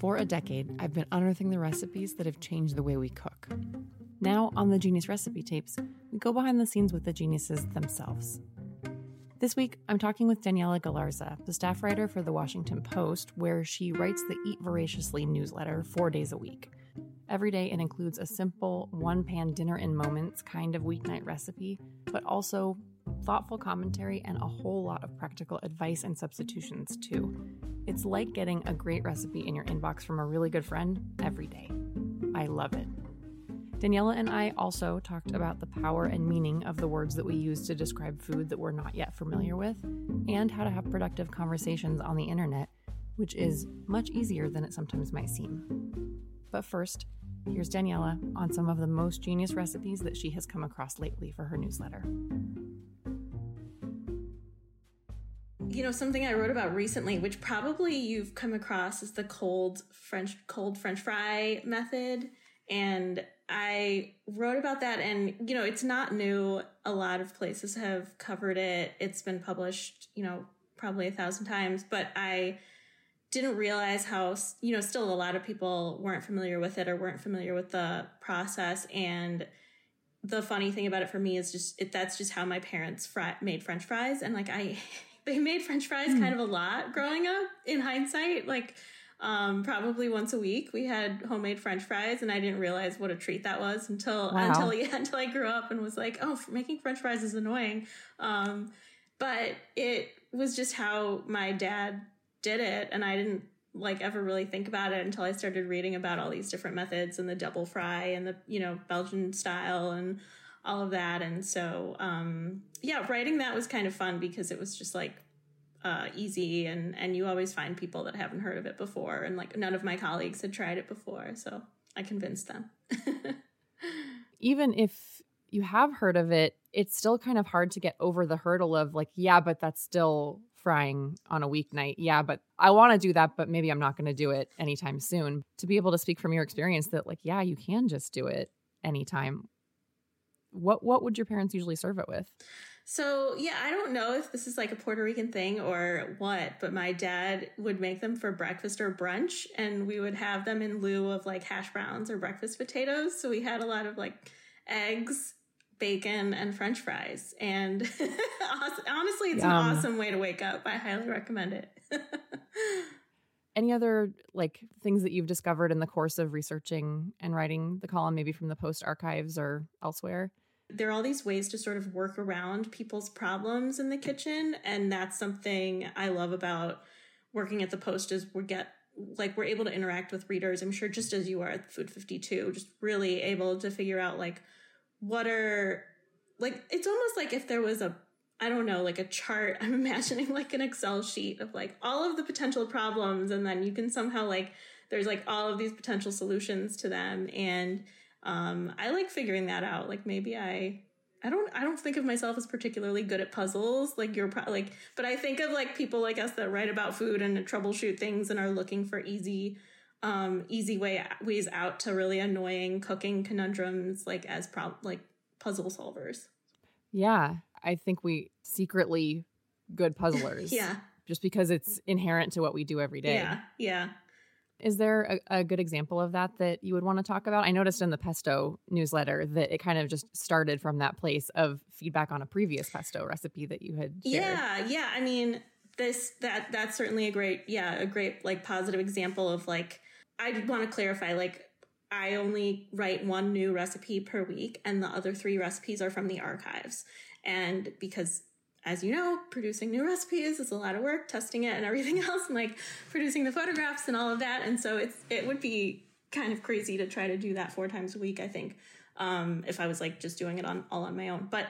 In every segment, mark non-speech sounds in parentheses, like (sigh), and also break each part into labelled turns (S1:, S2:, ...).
S1: For a decade, I've been unearthing the recipes that have changed the way we cook. Now, on the Genius Recipe Tapes, we go behind the scenes with the geniuses themselves. This week, I'm talking with Daniela Galarza, the staff writer for the Washington Post, where she writes the Eat Voraciously newsletter four days a week. Every day, it includes a simple one pan dinner in moments kind of weeknight recipe, but also thoughtful commentary and a whole lot of practical advice and substitutions, too. It's like getting a great recipe in your inbox from a really good friend every day. I love it. Daniela and I also talked about the power and meaning of the words that we use to describe food that we're not yet familiar with, and how to have productive conversations on the internet, which is much easier than it sometimes might seem. But first, here's Daniela on some of the most genius recipes that she has come across lately for her newsletter.
S2: You know something i wrote about recently which probably you've come across is the cold french cold french fry method. And i wrote about that and you know it's not new. A lot of places have covered it. It's been published you know probably a thousand times but i didn't realize how you know still a lot of people weren't familiar with it or weren't familiar with the process. And the funny thing about it for me is just it, that's just how my parents fry, made french fries. And like i (laughs) they made french fries mm. kind of a lot growing up in hindsight like um, probably once a week we had homemade french fries and i didn't realize what a treat that was until wow. until (laughs) yeah until i grew up and was like oh making french fries is annoying um, but it was just how my dad did it and i didn't like ever really think about it until i started reading about all these different methods and the double fry and the you know belgian style and all of that. And so, um, yeah, writing that was kind of fun because it was just like uh, easy. And and you always find people that haven't heard of it before. And like none of my colleagues had tried it before. So i convinced them. (laughs)
S1: Even if you have heard of it it's still kind of hard to get over the hurdle of like yeah but that's still frying on a weeknight. Yeah but i want to do that but maybe i'm not going to do it anytime soon. To be able to speak from your experience that like yeah you can just do it anytime what what would your parents usually serve it with?
S2: So, yeah, I don't know if this is like a Puerto Rican thing or what, but my dad would make them for breakfast or brunch, and we would have them in lieu of like hash browns or breakfast potatoes. So, we had a lot of like eggs, bacon, and french fries. And (laughs) honestly, it's Yum. an awesome way to wake up. I highly recommend it. (laughs)
S1: Any other like things that you've discovered in the course of researching and writing the column, maybe from the post archives or elsewhere?
S2: There are all these ways to sort of work around people's problems in the kitchen and that's something i love about working at the post is we get like we're able to interact with readers i'm sure just as you are at food 52 just really able to figure out like what are like it's almost like if there was a i don't know like a chart i'm (laughs) imagining like an excel sheet of like all of the potential problems and then you can somehow like there's like all of these potential solutions to them and um, I like figuring that out. Like maybe I I don't I don't think of myself as particularly good at puzzles. Like you're pro- like, but I think of like people like us that write about food and troubleshoot things and are looking for easy, um, easy way ways out to really annoying cooking conundrums, like as pro- like puzzle solvers.
S1: Yeah, I think we secretly good puzzlers. (laughs)
S2: yeah,
S1: just because it's inherent to what we do every day.
S2: Yeah, yeah.
S1: Is there a, a, good example of that that you would want to talk about? I noticed in the pesto newsletter that it kind of just started from that place of feedback on a previous pesto recipe that you had
S2: shared. Yeah, yeah. I mean, this that that's certainly a great yeah, a great like positive example of like I want to clarify like I only write one new recipe per week, and the other three recipes are from the archives. And because as you know, producing new recipes is a lot of work, testing it and everything (laughs) else, and like producing the photographs and all of that. And so it's it would be kind of crazy to try to do that four times a week. I think um, if I was like just doing it on all on my own, but.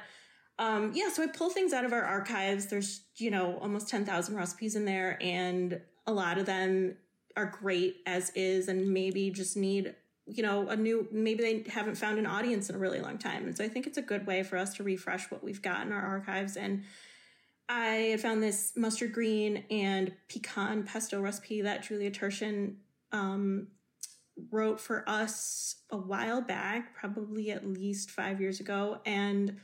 S2: Um, yeah, so I pull things out of our archives. There's, you know, almost 10,000 recipes in there, and a lot of them are great as is and maybe just need you know a new maybe they haven't found an audience in a really long time. And so i think it's a good way for us to refresh what we've got in our archives. And i found this mustard green and pecan pesto recipe that julia turshen um, wrote for us a while back probably at least five years ago. And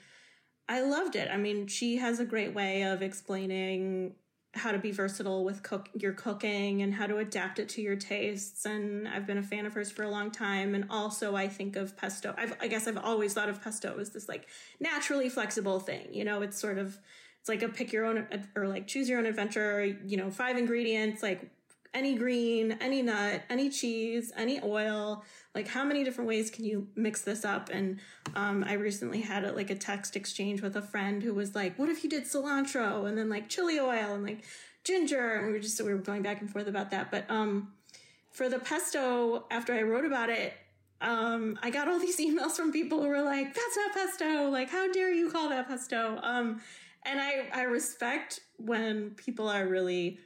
S2: i loved it. I mean she has a great way of explaining how to be versatile with cook your cooking and how to adapt it to your tastes. And i've been a fan of hers for a long time. And also i think of pesto I've, i guess i've always thought of pesto as this like naturally flexible thing you know it's sort of it's like a pick your own or like choose your own adventure you know five ingredients like any green, any nut, any cheese, any oil. Like, how many different ways can you mix this up? And um, I recently had a, like a text exchange with a friend who was like, "What if you did cilantro and then like chili oil and like ginger?" And we were just we were going back and forth about that. But um, for the pesto, after I wrote about it, um, I got all (laughs) these emails from people who were like, "That's not pesto! Like, how dare you call that pesto?" Um, and I I respect when people are really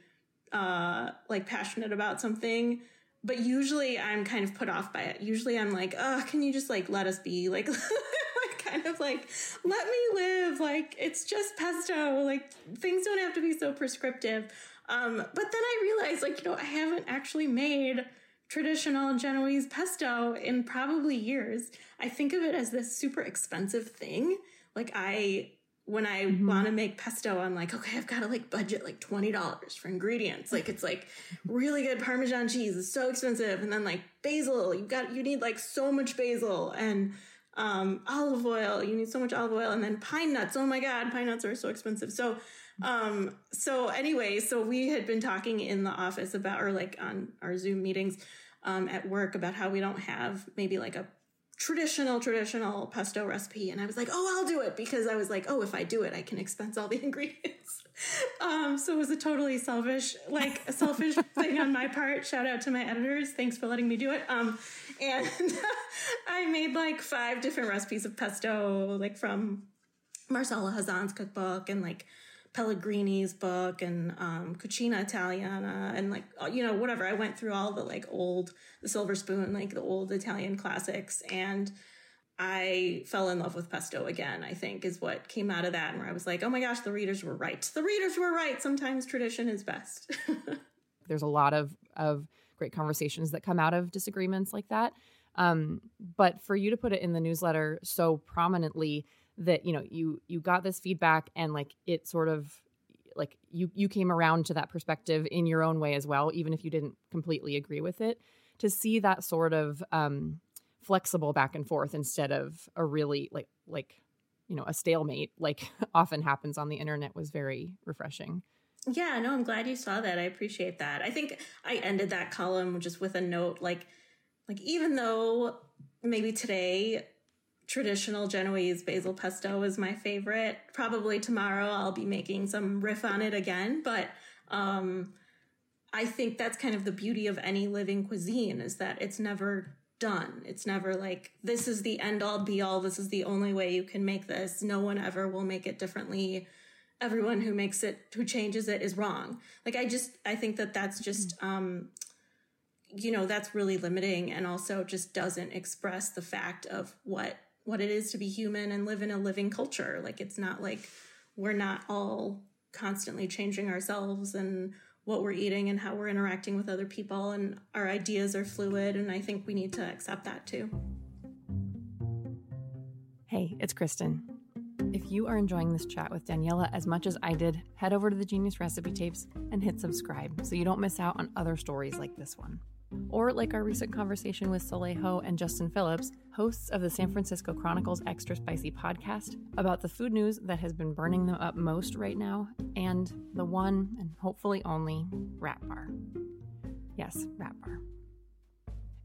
S2: uh, like passionate about something, but usually I'm kind of put off by it. Usually I'm like, oh, can you just like let us be? (laughs) Like, kind of like, let me live. Like, it's just pesto. Like, things don't have to be so prescriptive. Um, but then I realized, like, you know, I haven't actually made traditional Genoese pesto in probably years. I think of it as this super expensive thing. Like, I when I mm-hmm. want to make pesto, I'm like, okay, I've got to like budget like $20 for ingredients. Like it's like really good Parmesan cheese is so expensive. And then like basil, you've got, you need like so much basil and, um, olive oil, you need so much olive oil and then pine nuts. Oh my God, pine nuts are so expensive. So, um, so anyway, so we had been talking in the office about, or like on our Zoom meetings, um, at work about how we don't have maybe like a traditional, traditional pesto recipe. And I was like, oh, I'll do it because I was like, oh, if I do it, I can expense all the (laughs) ingredients. um, so it was a totally selfish, like a selfish (laughs) thing on my part. Shout out to my editors. Thanks for letting me do it. Um, and (laughs) I made like five different recipes of pesto, like from Marcella Hazan's cookbook and like Pellegrini's book and um, Cucina Italiana and like uh, you know whatever. I went through all the like old the Silver Spoon like the old Italian classics and I fell in love with pesto again. I think is what came out of that, and where I was like, oh my gosh, the readers were right. The readers were right. Sometimes tradition is best. (laughs)
S1: There's a lot of of great conversations that come out of disagreements like that. Um, but for you to put it in the newsletter so prominently that you know you you got this feedback and like it sort of like you you came around to that perspective in your own way as well even if you didn't completely agree with it to see that sort of um flexible back and forth instead of a really like like you know a stalemate like (laughs) often happens on the internet was very refreshing.
S2: Yeah no i'm glad you saw that. I appreciate that. I think i ended that column just with a note like like even though maybe today traditional Genoese basil pesto is my favorite. Probably tomorrow I'll be making some riff on it again, but um, I think that's kind of the beauty of any living cuisine is that it's never done. It's never like this is the end all be all. This is the only way you can make this. No one ever will make it differently. Everyone who makes it who changes it is wrong. Like I just I think that that's just um you know that's really limiting and also just doesn't express the fact of what what it is to be human and live in a living culture. Like it's not like we're not all constantly changing ourselves and what we're eating and how we're interacting with other people and our ideas are fluid and I think we need to accept that too.
S1: Hey, it's Kristen. If you are enjoying this chat with Daniela as much as I did, head over to the Genius Recipe Tapes and hit subscribe so you don't miss out on other stories like this one. Or like our recent conversation with Soleil Ho and Justin Phillips, hosts of the San Francisco Chronicles Extra Spicy podcast, about the food news that has been burning them up most right now, and the one and hopefully only Rat Bar. Yes, Rat Bar.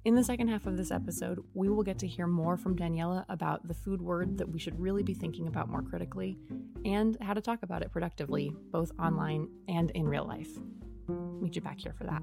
S1: In the second half of this episode, we will get to hear more from Daniela about the food word that we should really be thinking about more critically and how to talk about it productively, both online and in real life. Meet you back here for that.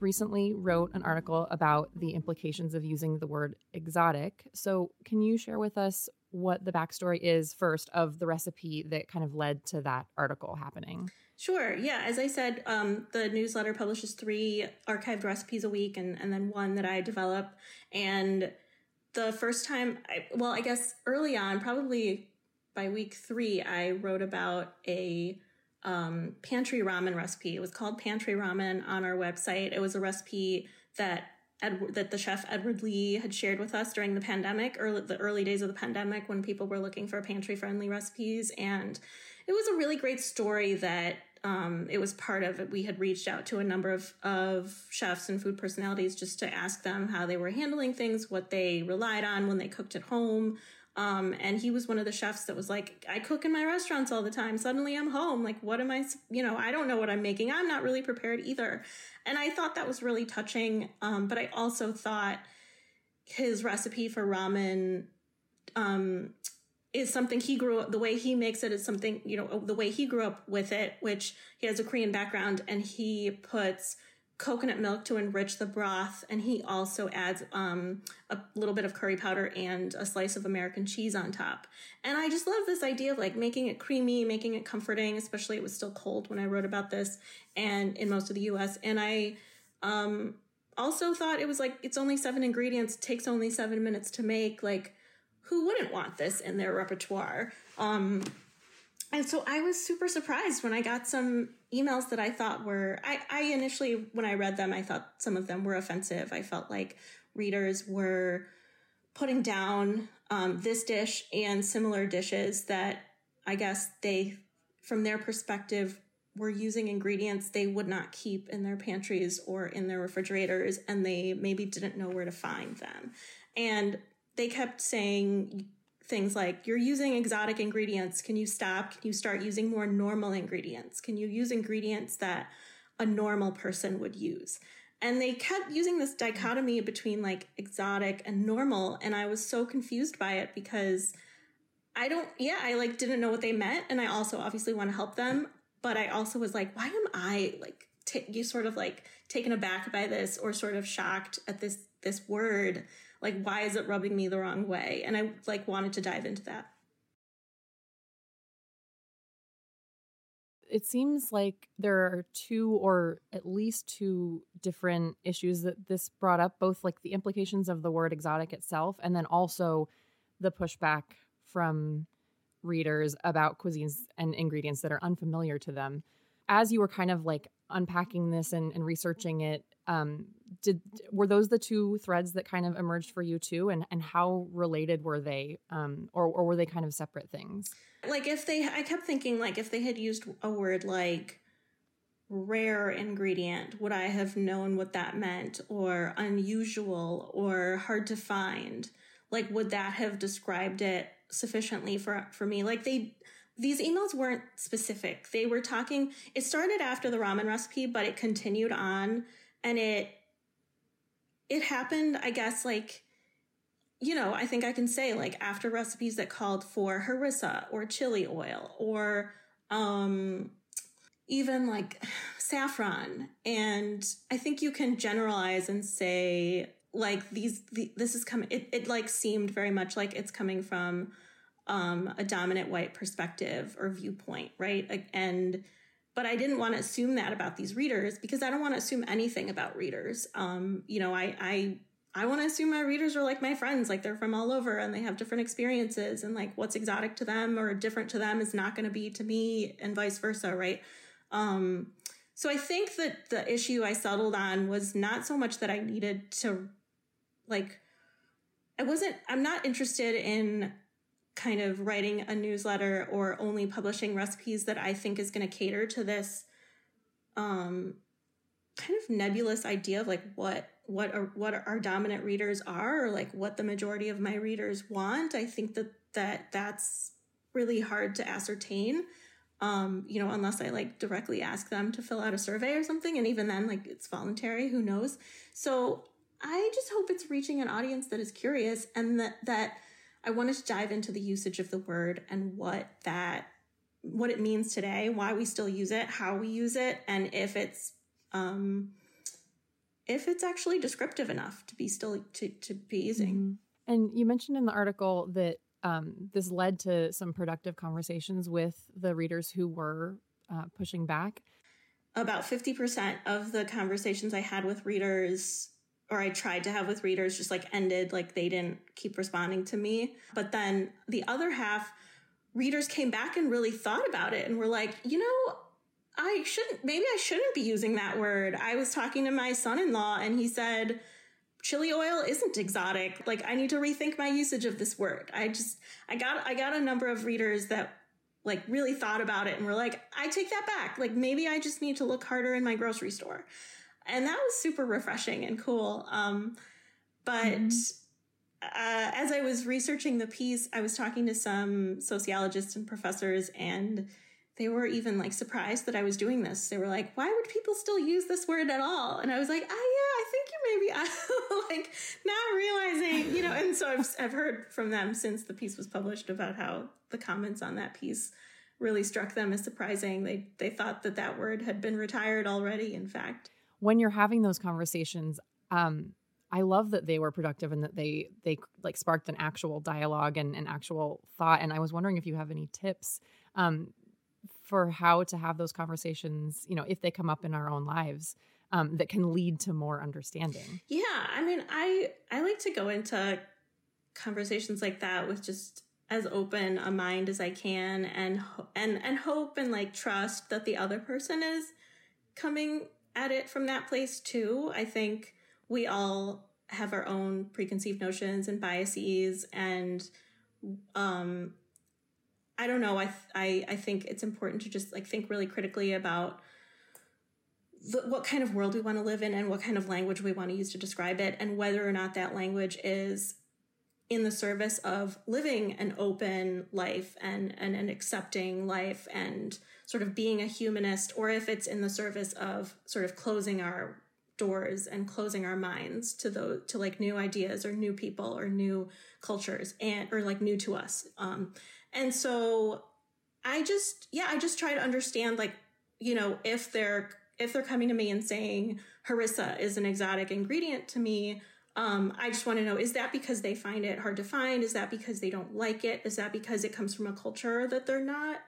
S1: Recently wrote an article about the implications of using the word exotic. So, can you share with us what the backstory is first of the recipe that kind of led to that article happening?
S2: Sure. Yeah. As I said, um, the newsletter publishes three archived recipes a week and, and then one that I develop. And the first time, I, well, I guess early on, probably by week three, I wrote about a um, pantry ramen recipe. It was called Pantry Ramen on our website. It was a recipe that Edward, that the chef Edward Lee had shared with us during the pandemic, early the early days of the pandemic, when people were looking for pantry friendly recipes, and it was a really great story that um, it was part of it. We had reached out to a number of, of chefs and food personalities just to ask them how they were handling things, what they relied on when they cooked at home, um, and he was one of the chefs that was like, I cook in my restaurants all the time. Suddenly I'm home. Like, what am I, you know, I don't know what I'm making. I'm not really prepared either. And I thought that was really touching. Um, but I also thought his recipe for ramen, um, is something he grew up, the way he makes it is something, you know, the way he grew up with it, which he has a Korean background and he puts coconut milk to enrich the broth, and he also adds um, a little bit of curry powder and a slice of American cheese on top. And I just love this idea of like making it creamy, making it comforting, especially it was still cold when I wrote about this and in most of the US. And I um, also thought it was like, it's only seven ingredients, takes only seven minutes to make. Like, who wouldn't want this in their repertoire? Um, and so I was super surprised when I got some emails that I thought were, I, I initially, when I read them, I thought some of them were offensive. I felt like readers were putting down um, this dish and similar dishes that I guess they, from their perspective, were using ingredients they would not keep in their pantries or in their refrigerators, and they maybe didn't know where to find them. And they kept saying, things like you're using exotic ingredients. Can you stop? Can you start using more normal ingredients? Can you use ingredients that a normal person would use? And they kept using this dichotomy between like exotic and normal. And I was so confused by it because I don't, yeah, I like didn't know what they meant. And I also obviously want to help them. But I also was like, why am I like, t- you sort of like taken aback by this or sort of shocked at this, this word? Like why is it rubbing me the wrong way? And i like wanted to dive into that.
S1: It seems like there are two or at least two different issues that this brought up both like the implications of the word exotic itself and then also the pushback from readers about cuisines and ingredients that are unfamiliar to them. As you were kind of like unpacking this and, and researching it um, did were those the two threads that kind of emerged for you too? And and how related were they um or or were they kind of separate things?
S2: Like if they i kept thinking like if they had used a word like rare ingredient would i have known what that meant? Or unusual? Or hard to find? Like would that have described it sufficiently for for me? Like they these emails weren't specific. They were talking it started after the ramen recipe but it continued on and it it happened i guess like you know i think i can say like after recipes that called for harissa or chili oil or um even like saffron. And i think you can generalize and say like these the, this is coming it, it like seemed very much like it's coming from um a dominant white perspective or viewpoint right? And but i didn't want to assume that about these readers because i don't want to assume anything about readers um you know i i I want to assume my readers are like my friends, like they're from all over and they have different experiences, and like what's exotic to them or different to them is not going to be to me, and vice versa, right? Um, so I think that the issue I settled on was not so much that I needed to, like, I wasn't, I'm not interested in kind of writing a newsletter or only publishing recipes that I think is going to cater to this um, kind of nebulous idea of like what what are what our dominant readers are or like what the majority of my readers want i think that that that's really hard to ascertain um you know unless i like directly ask them to fill out a survey or something and even then like it's voluntary who knows? So i just hope it's reaching an audience that is curious and that that i wanted to dive into the usage of the word and what that what it means today why we still use it how we use it and if it's um if it's actually descriptive enough to be still to, to be using.
S1: Mm-hmm. And you mentioned in the article that um, this led to some productive conversations with the readers who were uh, pushing back.
S2: About 50% of the conversations I had with readers, or I tried to have with readers, just like ended, like they didn't keep responding to me. But then the other half, readers came back and really thought about it and were like, you know, I shouldn't, maybe I shouldn't be using that word. I was talking to my son in law and he said, chili oil isn't exotic. Like I need to rethink my usage of this word. I just, I got, I got a number of readers that like really thought about it and were like, I take that back. Like maybe I just need to look harder in my grocery store. And that was super refreshing and cool. Um, but, mm-hmm. Uh, as I was researching the piece, I was talking to some sociologists and professors, and they were even like surprised that I was doing this. They were like, why would people still use this word at all? And I was like, oh yeah, I think you maybe (laughs) like not realizing, you know, and so I've, I've heard from them since the piece was published about how the comments on that piece really struck them as surprising. They, they thought that that word had been retired already, in fact.
S1: When you're having those conversations, um, I love that they were productive and that they they like sparked an actual dialogue and an actual thought. And I was wondering if you have any tips um, for how to have those conversations, you know, if they come up in our own lives. Um, that can lead to more understanding.
S2: Yeah, I mean, I I like to go into conversations like that with just as open a mind as I can, and and and hope and like trust that the other person is coming at it from that place too. I think we all have our own preconceived notions and biases, and um, I don't know. I, I, I think it's important to just like think really critically about the, what kind of world we want to live in and what kind of language we want to use to describe it and whether or not that language is in the service of living an open life and, and an accepting life and sort of being a humanist or if it's in the service of sort of closing our doors and closing our minds to those to like new ideas or new people or new cultures and or like new to us. Um and so I just, yeah, I just try to understand, like, you know, if they're, if they're coming to me and saying harissa is an exotic ingredient to me, um, I just want to know, is that because they find it hard to find? Is that because they don't like it? Is that because it comes from a culture that they're not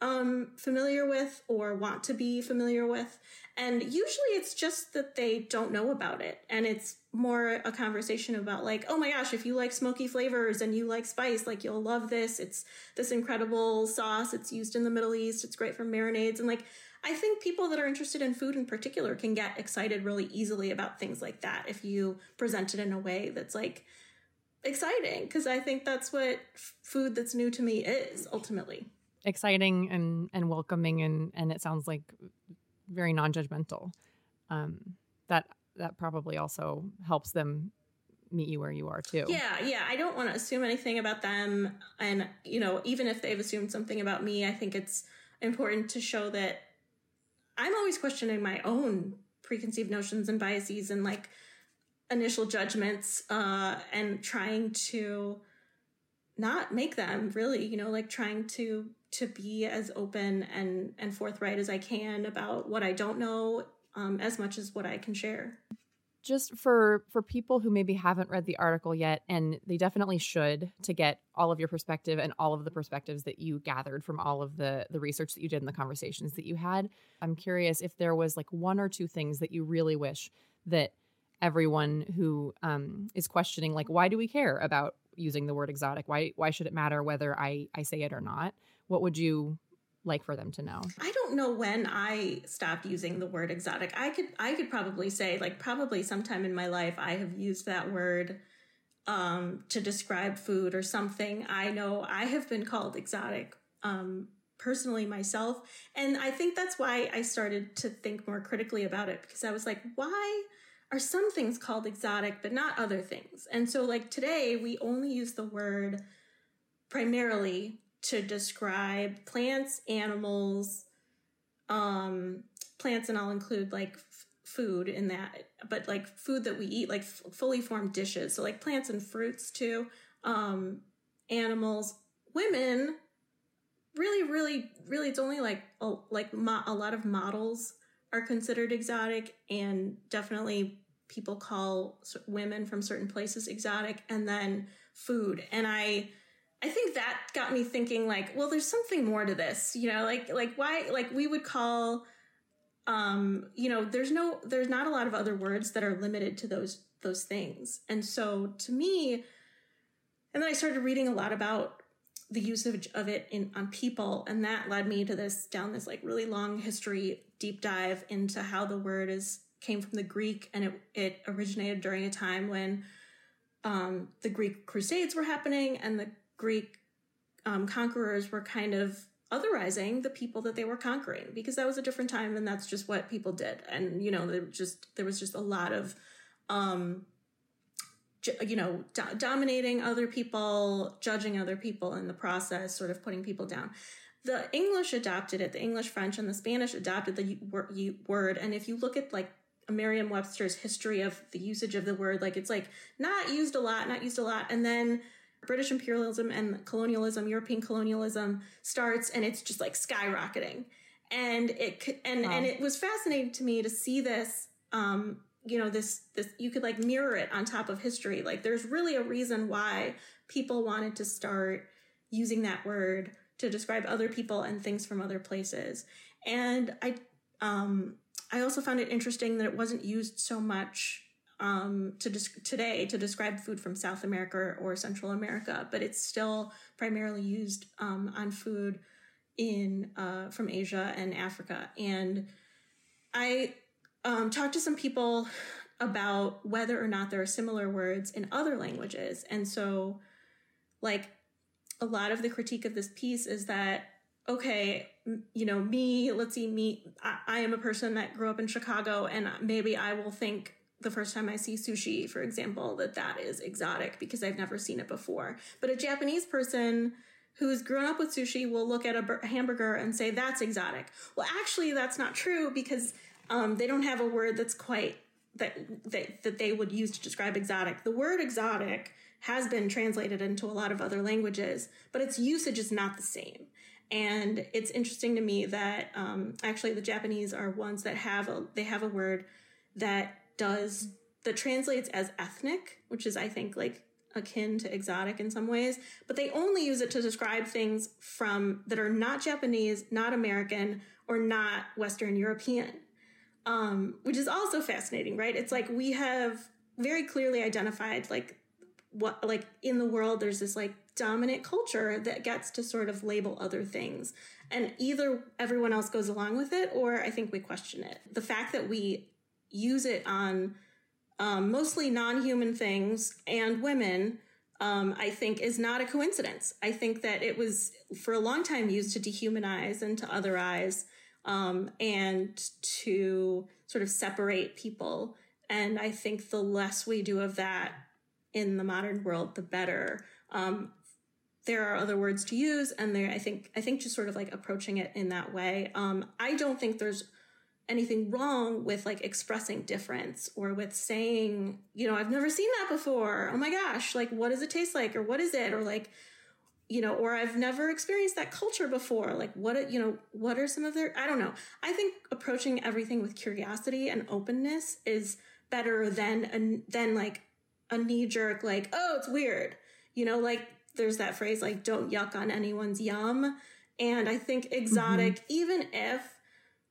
S2: um, familiar with or want to be familiar with? And usually it's just that they don't know about it. And it's more a conversation about like, oh my gosh, if you like smoky flavors and you like spice, like you'll love this. It's this incredible sauce. It's used in the Middle East. It's great for marinades. And like, I think people that are interested in food in particular can get excited really easily about things like that if you present it in a way that's like exciting. Cause I think that's what food that's new to me is ultimately.
S1: Exciting and, and welcoming. And, and it sounds like very non-judgmental. Um, that that probably also helps them meet you where you are too.
S2: Yeah, yeah. I don't want to assume anything about them, and you know, even if they've assumed something about me, I think it's important to show that I'm always questioning my own preconceived notions and biases and like initial judgments, uh, and trying to not make them really, you know, like trying to to be as open and and forthright as I can about what I don't know, um, as much as what I can share.
S1: Just for for people who maybe haven't read the article yet and they definitely should to get all of your perspective and all of the perspectives that you gathered from all of the the research that you did and the conversations that you had. I'm curious if there was like one or two things that you really wish that everyone who um, is questioning like why do we care about using the word exotic? Why why should it matter whether i i say it or not? What would you like for them to know?
S2: I don't know when I stopped using the word exotic. I could I could probably say like probably sometime in my life I have used that word um to describe food or something. I know I have been called exotic um personally myself and I think that's why I started to think more critically about it because I was like why are some things called exotic but not other things? And so like today we only use the word primarily to describe plants, animals, um, plants, and I'll include like f- food in that, but like food that we eat, like f- fully formed dishes. So like plants and fruits too, um, animals, women. Really, really, really, it's only like a, like mo- a lot of models are considered exotic, and definitely people call women from certain places exotic, and then food. And I I think that got me thinking like, well, there's something more to this, you know, like, like why, like we would call, um, you know, there's no, there's not a lot of other words that are limited to those, those things. And so to me, and then I started reading a lot about the usage of it in, on people. And that led me to this, down this like really long history, deep dive into how the word is, came from the Greek and it, it originated during a time when, um, the Greek crusades were happening and the Greek um, conquerors were kind of otherizing the people that they were conquering because that was a different time and that's just what people did. And, you know, there just, there was just a lot of, um, you know, do- dominating other people, judging other people in the process, sort of putting people down. The English adopted it, the English, French, and the Spanish adopted the word. And if you look at like Merriam Webster's history of the usage of the word, like it's like not used a lot, not used a lot. And then British imperialism and colonialism, European colonialism starts and it's just like skyrocketing. And it and wow. and it was fascinating to me to see this um you know this this you could like mirror it on top of history. Like there's really a reason why people wanted to start using that word to describe other people and things from other places. And I um I also found it interesting that it wasn't used so much um, to des- today to describe food from South America or Central America, but it's still primarily used um, on food in uh, from Asia and Africa. And I um, talked to some people about whether or not there are similar words in other languages, and so like a lot of the critique of this piece is that okay, you know, me, let's see, me, I, I, am a person that grew up in Chicago and maybe I will think the first time I see sushi, for example, that that is exotic because I've never seen it before. But a Japanese person who's grown up with sushi will look at a hamburger and say that's exotic. Well, actually, that's not true because um, they don't have a word that's quite that, that that they would use to describe exotic. The word exotic has been translated into a lot of other languages, but its usage is not the same. And it's interesting to me that um, actually the Japanese are ones that have a they have a word that does that translates as ethnic, which is I think like akin to exotic in some ways, but they only use it to describe things from that are not Japanese, not American, or not Western European. Um, which is also fascinating, right? It's like we have very clearly identified like what like in the world there's this like dominant culture that gets to sort of label other things. And either everyone else goes along with it or I think we question it. The fact that we use it on um, mostly non-human things and women um, i think is not a coincidence. I think that it was for a long time used to dehumanize and to otherize um, and to sort of separate people. And i think the less we do of that in the modern world the better. Um, there are other words to use and there i think i think just sort of like approaching it in that way. Um, i don't think there's anything wrong with like expressing difference or with saying, you know, I've never seen that before. Oh my gosh, like what does it taste like or what is it or like you know, or I've never experienced that culture before. Like what you know, what are some of their I don't know. I think approaching everything with curiosity and openness is better than a, than like a knee jerk like oh it's weird you know like there's that phrase like don't yuck on anyone's yum and i think exotic mm-hmm. even if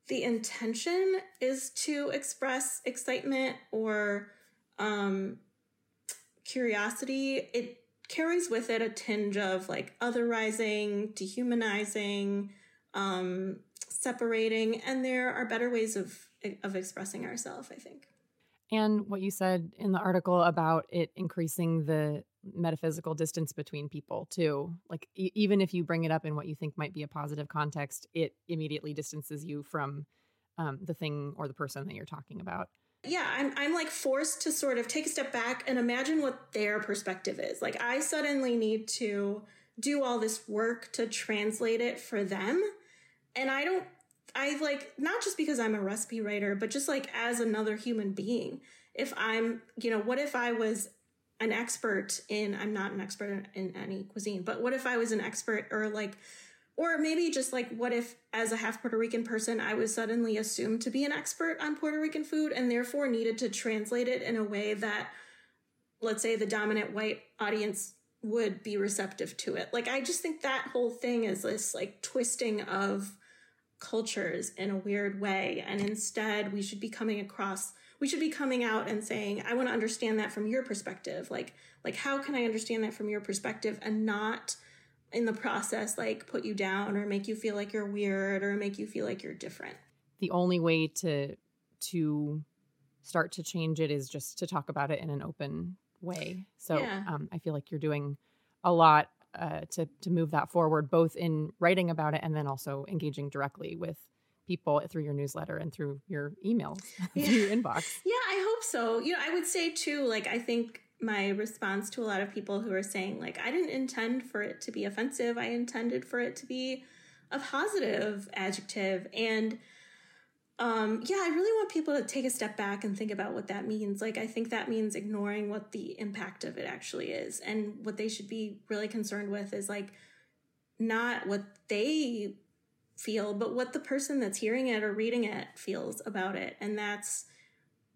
S2: the intention is to express excitement or um curiosity it carries with it a tinge of like otherizing dehumanizing um separating and there are better ways of of expressing ourselves i think
S1: and what you said in the article about it increasing the metaphysical distance between people too like e- even if you bring it up in what you think might be a positive context it immediately distances you from um, the thing or the person that you're talking about.
S2: Yeah I'm, I'm like forced to sort of take a step back and imagine what their perspective is. Like i suddenly need to do all this work to translate it for them and i don't I like not just because I'm a recipe writer, but just like as another human being. If I'm, you know, what if I was an expert in I'm not an expert in any cuisine, but what if I was an expert or like or maybe just like what if as a half Puerto Rican person I was suddenly assumed to be an expert on Puerto Rican food and therefore needed to translate it in a way that let's say the dominant white audience would be receptive to it. Like I just think that whole thing is this like twisting of cultures in a weird way. And instead, we should be coming across, we should be coming out and saying, I want to understand that from your perspective. Like, like, how can I understand that from your perspective and not in the process, like, put you down or make you feel like you're weird or make you feel like you're different?
S1: The only way to, to, start to change it is just to talk about it in an open way. So yeah. um, I feel like you're doing a lot uh, to to move that forward, both in writing about it and then also engaging directly with people through your newsletter and through your emails, (laughs) yeah. through your inbox.
S2: Yeah, I hope so. You know, I would say too, like I think my response to a lot of people who are saying like I didn't intend for it to be offensive. I intended for it to be a positive adjective and um, yeah, I really want people to take a step back and think about what that means. Like, I think that means ignoring what the impact of it actually is. And what they should be really concerned with is like not what they feel, but what the person that's hearing it or reading it feels about it. And that's,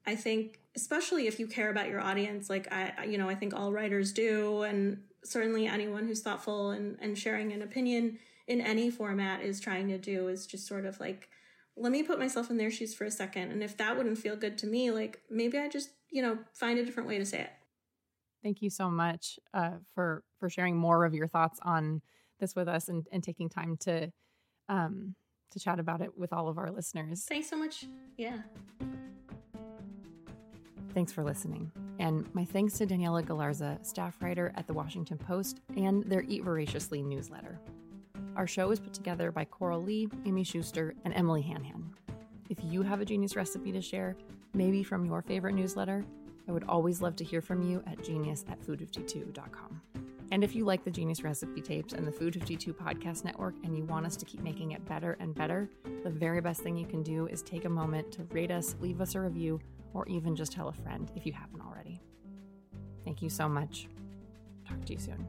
S2: I think, especially if you care about your audience, like I, you know, I think all writers do. And certainly anyone who's thoughtful and, and sharing an opinion in any format is trying to do is just sort of like, let me put myself in their shoes for a second. And if that wouldn't feel good to me, like maybe I just, you know, find a different way to say it.
S1: Thank you so much uh, for for sharing more of your thoughts on this with us and, and taking time to um, to chat about it with all of our listeners.
S2: Thanks so much. Yeah.
S1: Thanks for listening. And my thanks to Daniela Galarza, staff writer at the Washington Post and their Eat Voraciously newsletter. Our show is put together by Coral Lee, Amy Schuster, and Emily Hanhan. If you have a genius recipe to share, maybe from your favorite newsletter, I would always love to hear from you at genius at food52.com. And if you like the Genius Recipe Tapes and the Food 52 podcast network and you want us to keep making it better and better, the very best thing you can do is take a moment to rate us, leave us a review, or even just tell a friend if you haven't already. Thank you so much. Talk to you soon.